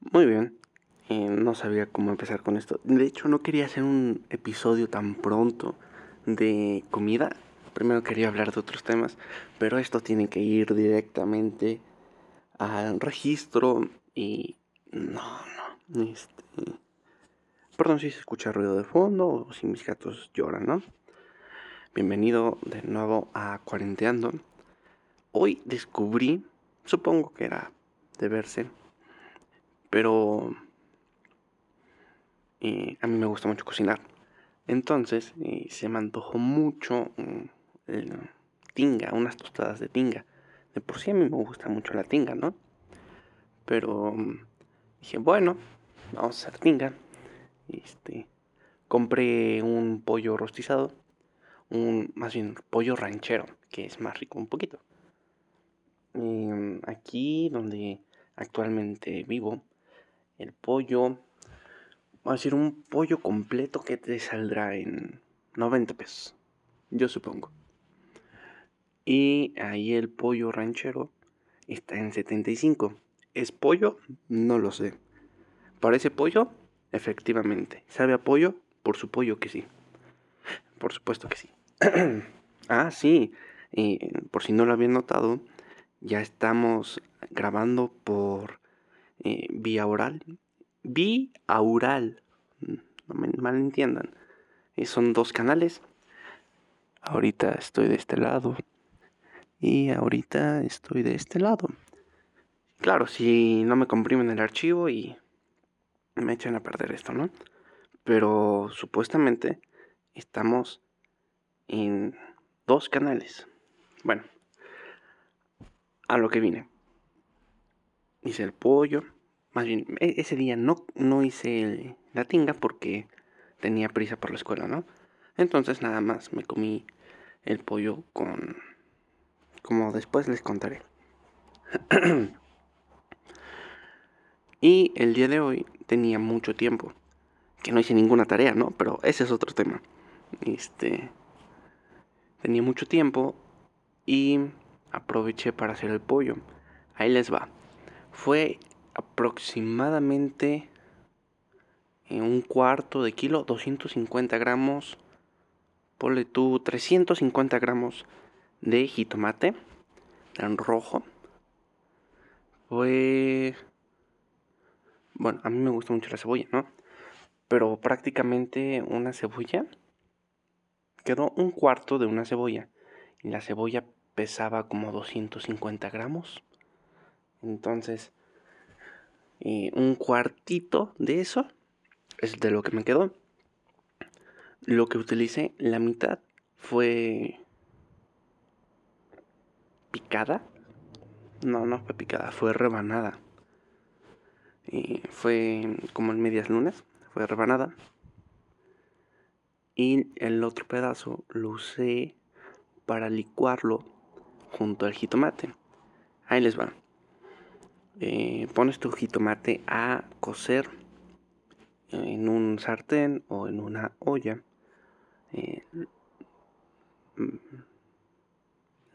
Muy bien. Eh, no sabía cómo empezar con esto. De hecho, no quería hacer un episodio tan pronto de comida. Primero quería hablar de otros temas, pero esto tiene que ir directamente al registro y no, no. Este... Perdón si se escucha ruido de fondo o si mis gatos lloran, ¿no? Bienvenido de nuevo a Cuarenteando. Hoy descubrí, supongo que era de verse, pero a mí me gusta mucho cocinar. Entonces se me antojó mucho mm, tinga, unas tostadas de tinga. De por sí a mí me gusta mucho la tinga, ¿no? Pero mm, dije, bueno, vamos a hacer tinga. Este, compré un pollo rostizado, un más bien pollo ranchero, que es más rico un poquito. Mm, aquí donde actualmente vivo, el pollo, va a ser un pollo completo que te saldrá en 90 pesos, yo supongo. Y ahí el pollo ranchero está en 75. ¿Es pollo? No lo sé. ¿Parece pollo? Efectivamente. ¿Sabe a pollo? Por su pollo que sí. Por supuesto que sí. ah, sí. Y por si no lo habían notado, ya estamos grabando por eh, vía oral. Vía oral. No me malentiendan. Eh, son dos canales. Ahorita estoy de este lado. Y ahorita estoy de este lado. Claro, si no me comprimen el archivo y me echan a perder esto, ¿no? Pero supuestamente estamos en dos canales. Bueno, a lo que vine. Hice el pollo. Más bien, e, ese día no, no hice la tinga porque tenía prisa por la escuela, ¿no? Entonces nada más me comí el pollo con... Como después les contaré. y el día de hoy tenía mucho tiempo. Que no hice ninguna tarea, ¿no? Pero ese es otro tema. Este... Tenía mucho tiempo y aproveché para hacer el pollo. Ahí les va. Fue aproximadamente en un cuarto de kilo, 250 gramos, ponle tú 350 gramos de jitomate en rojo. Fue... Bueno, a mí me gusta mucho la cebolla, ¿no? Pero prácticamente una cebolla quedó un cuarto de una cebolla. Y la cebolla pesaba como 250 gramos. Entonces, un cuartito de eso es de lo que me quedó. Lo que utilicé, la mitad fue picada. No, no fue picada, fue rebanada. Fue como en medias lunas, fue rebanada. Y el otro pedazo lo usé para licuarlo junto al jitomate. Ahí les va. Eh, pones tu jitomate a cocer en un sartén o en una olla. Eh,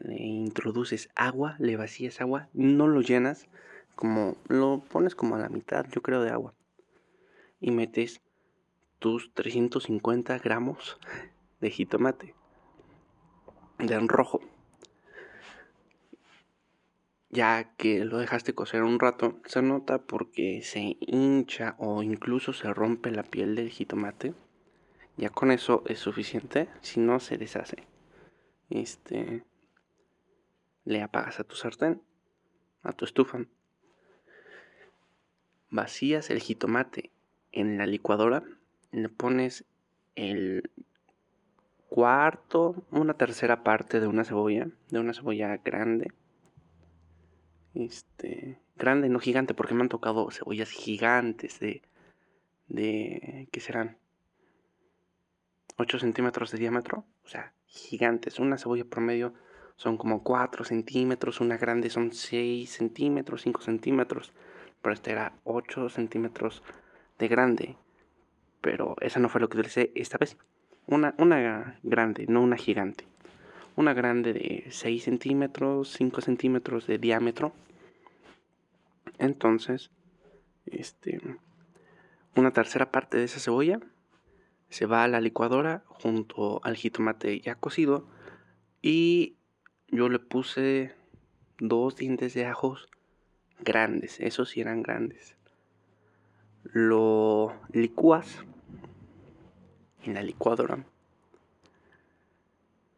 introduces agua, le vacías agua, no lo llenas, como lo pones como a la mitad, yo creo, de agua. Y metes tus 350 gramos de jitomate de rojo ya que lo dejaste cocer un rato, se nota porque se hincha o incluso se rompe la piel del jitomate. Ya con eso es suficiente, si no se deshace. Este le apagas a tu sartén, a tu estufa. Vacías el jitomate en la licuadora, le pones el cuarto, una tercera parte de una cebolla, de una cebolla grande este, grande, no gigante, porque me han tocado cebollas gigantes de, de, ¿qué serán? 8 centímetros de diámetro, o sea, gigantes. Una cebolla promedio son como 4 centímetros, una grande son 6 centímetros, 5 centímetros, pero esta era 8 centímetros de grande. Pero esa no fue lo que utilicé esta vez. Una, una grande, no una gigante. Una grande de 6 centímetros, 5 centímetros de diámetro entonces, Este, una tercera parte de esa cebolla se va a la licuadora junto al jitomate ya cocido y yo le puse dos dientes de ajos grandes, esos sí eran grandes. Lo licúas en la licuadora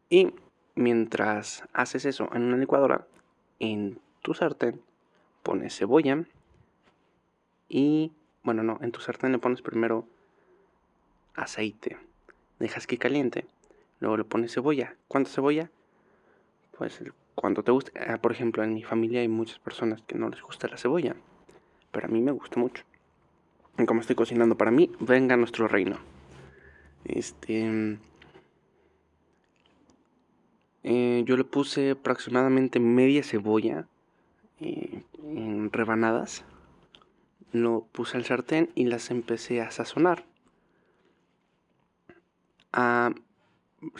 y mientras haces eso en una licuadora, en tu sartén pones cebolla y, bueno, no, en tu sartén le pones primero aceite. Dejas que caliente. Luego le pones cebolla. ¿Cuánta cebolla? Pues cuando te guste. Ah, por ejemplo, en mi familia hay muchas personas que no les gusta la cebolla. Pero a mí me gusta mucho. Y como estoy cocinando para mí, venga nuestro reino. Este. Eh, yo le puse aproximadamente media cebolla eh, en rebanadas. Lo puse al sartén y las empecé a sazonar. Ah,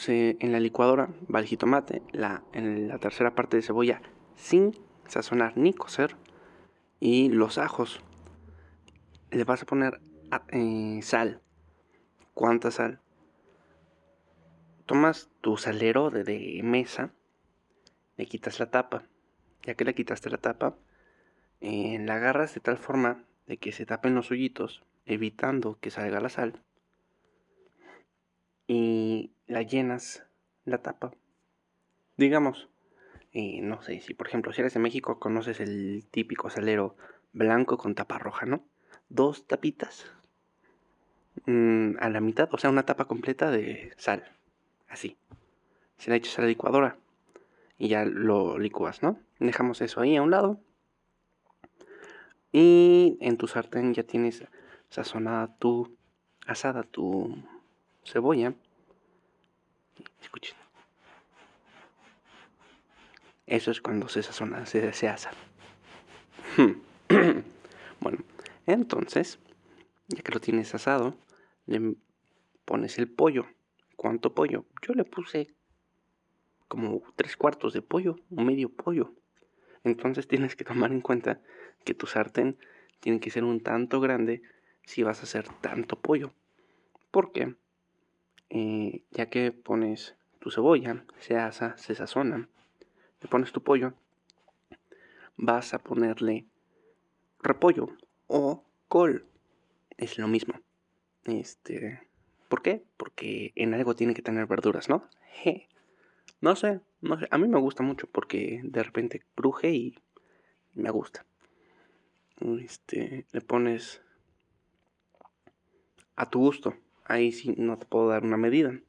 en la licuadora va el jitomate, la, en la tercera parte de cebolla sin sazonar ni cocer y los ajos. Le vas a poner eh, sal. ¿Cuánta sal? Tomas tu salero de, mesa, le quitas la tapa. Ya que le quitaste la tapa, eh, la agarras de tal forma de que se tapen los hoyitos, evitando que salga la sal y la llenas, la tapa. Digamos, eh, no sé, si por ejemplo, si eres de México, conoces el típico salero blanco con tapa roja, ¿no? Dos tapitas mm, a la mitad, o sea, una tapa completa de sal, así. Se la echas a la licuadora y ya lo licuas, ¿no? Dejamos eso ahí a un lado. Y en tu sartén ya tienes sazonada tu asada, tu cebolla. Escuchen. Eso es cuando se sazona, se, se asa. bueno, entonces, ya que lo tienes asado, le pones el pollo. ¿Cuánto pollo? Yo le puse como tres cuartos de pollo, un medio pollo. Entonces tienes que tomar en cuenta que tu sartén tiene que ser un tanto grande si vas a hacer tanto pollo. ¿Por qué? Eh, ya que pones tu cebolla, se asa, se sazona, le pones tu pollo, vas a ponerle repollo o col. Es lo mismo. Este, ¿por qué? Porque en algo tiene que tener verduras, ¿no? No sé, no sé. A mí me gusta mucho porque de repente cruje y me gusta. Este, le pones a tu gusto ahí sí no te puedo dar una medida.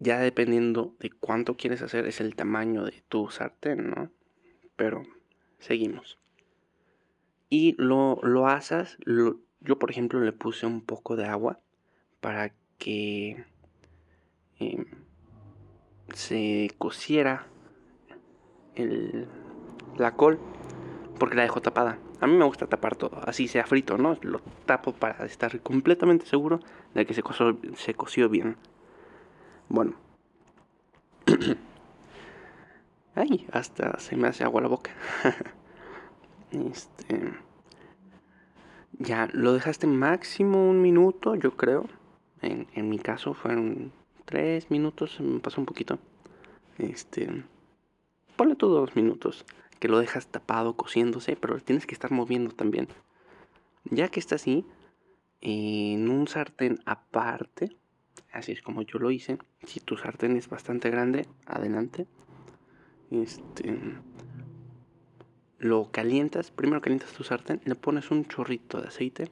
Ya dependiendo de cuánto quieres hacer es el tamaño de tu sartén, ¿no? Pero seguimos. Y lo, lo asas, yo por ejemplo le puse un poco de agua para que em, se cociera el, la col porque la dejo tapada. A mí me gusta tapar todo, así sea frito, ¿no? Lo tapo para estar completamente seguro de que se se coció bien. Bueno. Ay, hasta se me hace agua la boca. este. Ya, lo dejaste máximo un minuto, yo creo. En, en mi caso fueron tres minutos, me pasó un poquito. Este. Ponle tú dos minutos que lo dejas tapado, cociéndose, pero tienes que estar moviendo también. Ya que está así, en un sartén aparte, así es como yo lo hice. Si tu sartén es bastante grande, adelante. Este lo calientas, primero calientas tu sartén, le pones un chorrito de aceite.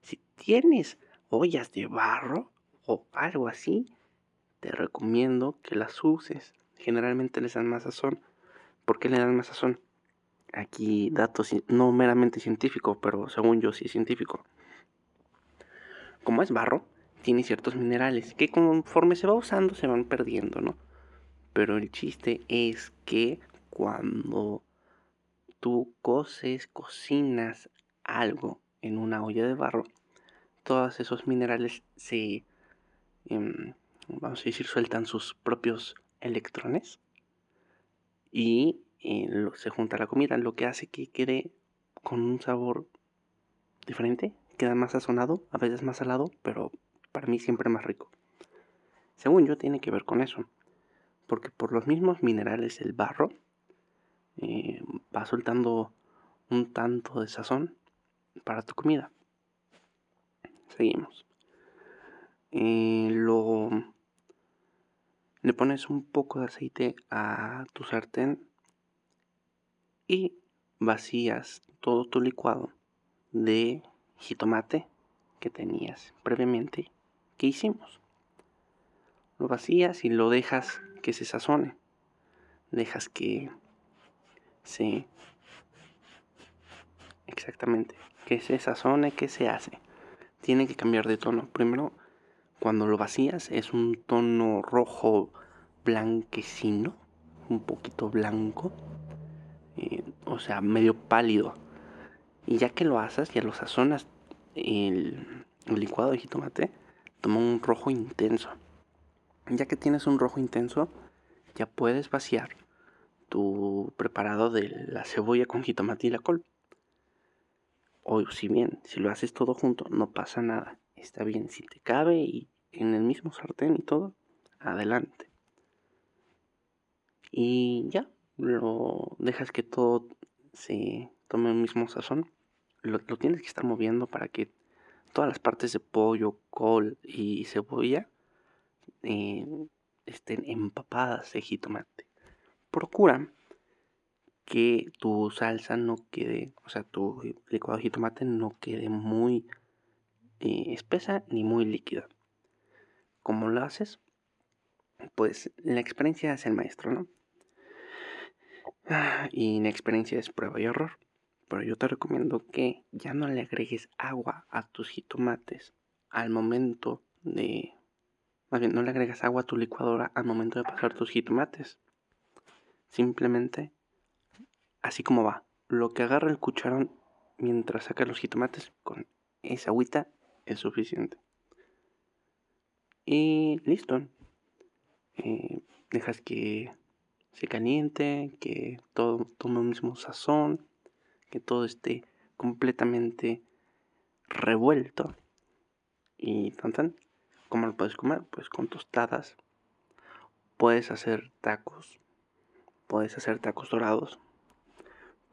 Si tienes ollas de barro o algo así, te recomiendo que las uses. Generalmente les dan más sazón ¿Por qué le dan más sazón? Aquí datos no meramente científico, pero según yo sí es científico. Como es barro, tiene ciertos minerales que conforme se va usando se van perdiendo, ¿no? Pero el chiste es que cuando tú coces, cocinas algo en una olla de barro, todos esos minerales se, em, vamos a decir, sueltan sus propios electrones y eh, se junta la comida, lo que hace que quede con un sabor diferente, queda más sazonado, a veces más salado, pero para mí siempre más rico. Según yo, tiene que ver con eso, porque por los mismos minerales el barro eh, va soltando un tanto de sazón para tu comida. Seguimos. Eh, lo le pones un poco de aceite a tu sartén y vacías todo tu licuado de jitomate que tenías previamente que hicimos. Lo vacías y lo dejas que se sazone. Dejas que se... Exactamente. Que se sazone, que se hace. Tiene que cambiar de tono. Primero, cuando lo vacías, es un tono rojo blanquecino. Un poquito blanco. Eh, o sea, medio pálido. Y ya que lo asas, ya lo sazonas el, el licuado de jitomate, toma un rojo intenso. Ya que tienes un rojo intenso, ya puedes vaciar tu preparado de la cebolla con jitomate y la col. O si bien, si lo haces todo junto, no pasa nada. Está bien, si te cabe y en el mismo sartén y todo, adelante. Y ya, lo dejas que todo se tome el mismo sazón. Lo, tienes que estar moviendo para que todas las partes de pollo, col y cebolla eh, estén empapadas de jitomate. Procura que tu salsa no quede, o sea, tu licuado de jitomate no quede muy eh, espesa ni muy líquida. ¿Cómo lo haces? Pues la experiencia es el maestro, ¿no? Y la experiencia es prueba y error. Pero yo te recomiendo que ya no le agregues agua a tus jitomates al momento de... Más bien, no le agregas agua a tu licuadora al momento de pasar tus jitomates. Simplemente, así como va. Lo que agarra el cucharón mientras saca los jitomates, con esa agüita es suficiente. Y listo. Eh, dejas que se caliente, que todo tome un mismo sazón, que todo esté completamente revuelto. Y tan tan, ¿cómo lo puedes comer? Pues con tostadas. Puedes hacer tacos. Puedes hacer tacos dorados.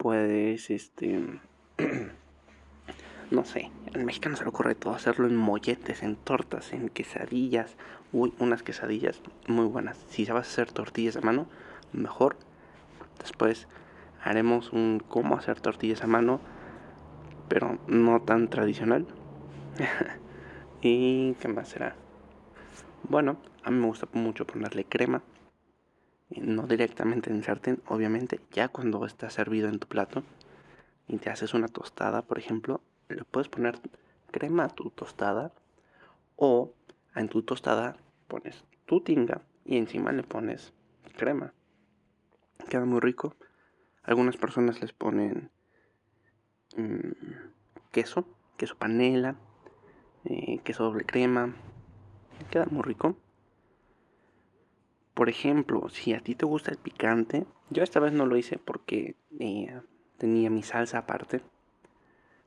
Puedes, este... no sé, en mexicano se le ocurre todo, hacerlo en molletes, en tortas, en quesadillas. Uy, unas quesadillas muy buenas. Si sabes hacer tortillas a mano, mejor. Después haremos un cómo hacer tortillas a mano, pero no tan tradicional. ¿Y qué más será? Bueno, a mí me gusta mucho ponerle crema. No directamente en sartén, obviamente, ya cuando está servido en tu plato y te haces una tostada, por ejemplo, le puedes poner crema a tu tostada o en tu tostada pones tu tinga y encima le pones crema. Queda muy rico. Algunas personas les ponen mm, queso, queso panela, eh, queso doble crema. Queda muy rico. Por ejemplo, si a ti te gusta el picante, yo esta vez no lo hice porque eh, tenía mi salsa aparte.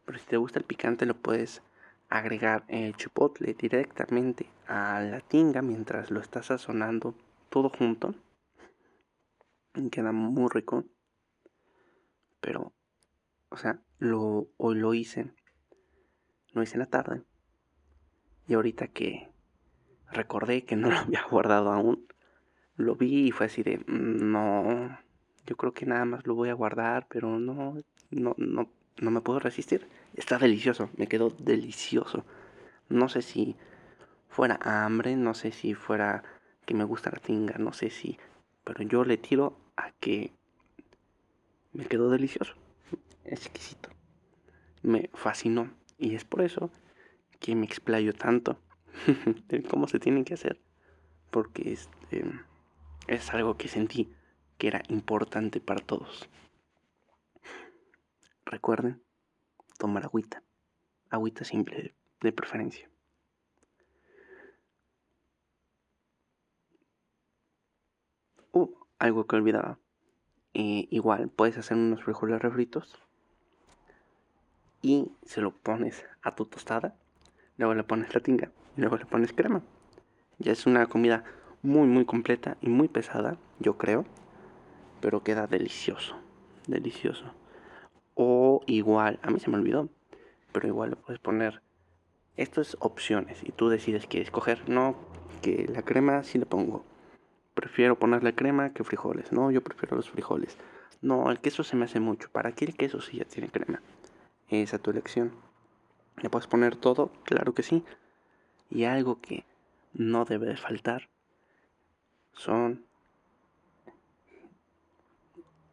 Pero si te gusta el picante, lo puedes agregar el chipotle directamente a la tinga mientras lo estás sazonando todo junto queda muy rico. Pero, o sea, lo, hoy lo hice. Lo hice en la tarde. Y ahorita que recordé que no lo había guardado aún, lo vi y fue así de, mm, no, yo creo que nada más lo voy a guardar, pero no, no, no, no me puedo resistir. Está delicioso, me quedó delicioso. No sé si fuera hambre, no sé si fuera que me gusta la tinga, no sé si, pero yo le tiro a que me quedó delicioso, exquisito. Me fascinó y es por eso que me explayo tanto de cómo se tiene que hacer. Porque este, es algo que sentí que era importante para todos. Recuerden tomar agüita, agüita simple de preferencia. Uh, algo que olvidaba. igual puedes hacer unos frijoles refritos y se lo pones a tu tostada. Luego le pones la tinga y luego le pones crema. Ya es una comida muy muy completa y muy pesada, yo creo, pero queda delicioso, delicioso. O igual, a mí se me olvidó, pero igual le puedes poner esto es opciones y tú decides qué escoger. No, que la crema sí le pongo. Prefiero ponerle crema que frijoles. No, yo prefiero los frijoles. No, el queso se me hace mucho. ¿Para qué el queso si ya tiene crema? Esa es tu elección. ¿Le puedes poner todo? Claro que sí. Y algo que no debe de faltar son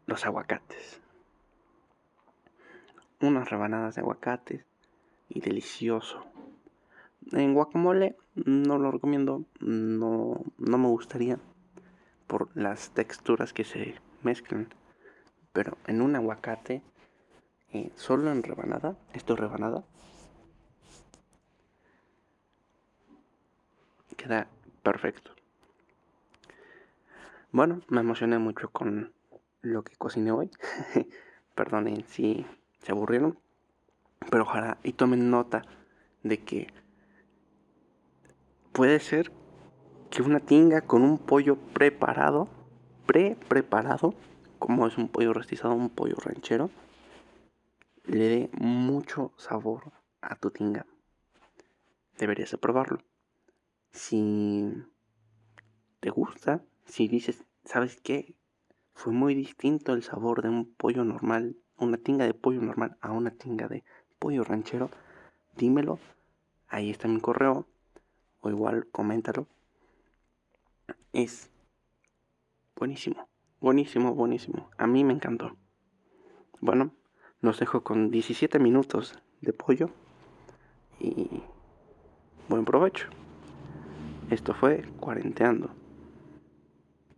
los aguacates. Unas rebanadas de aguacates y delicioso. En guacamole no lo recomiendo, no, no me gustaría por las texturas que se mezclan. Pero en un aguacate, eh, solo en rebanada, esto es rebanada, queda perfecto. Bueno, me emocioné mucho con lo que cociné hoy. Perdonen si se aburrieron. Pero ojalá y tomen nota de que puede ser que una tinga con un pollo preparado, pre-preparado, como es un pollo rostizado, un pollo ranchero, le dé mucho sabor a tu tinga. Deberías de probarlo. Si te gusta, si dices, ¿sabes qué? Fue muy distinto el sabor de un pollo normal, una tinga de pollo normal a una tinga de pollo ranchero, dímelo. Ahí está mi correo. O igual, coméntalo. Es buenísimo. Buenísimo, buenísimo. A mí me encantó. Bueno, los dejo con 17 minutos de pollo. Y buen provecho. Esto fue Cuarenteando.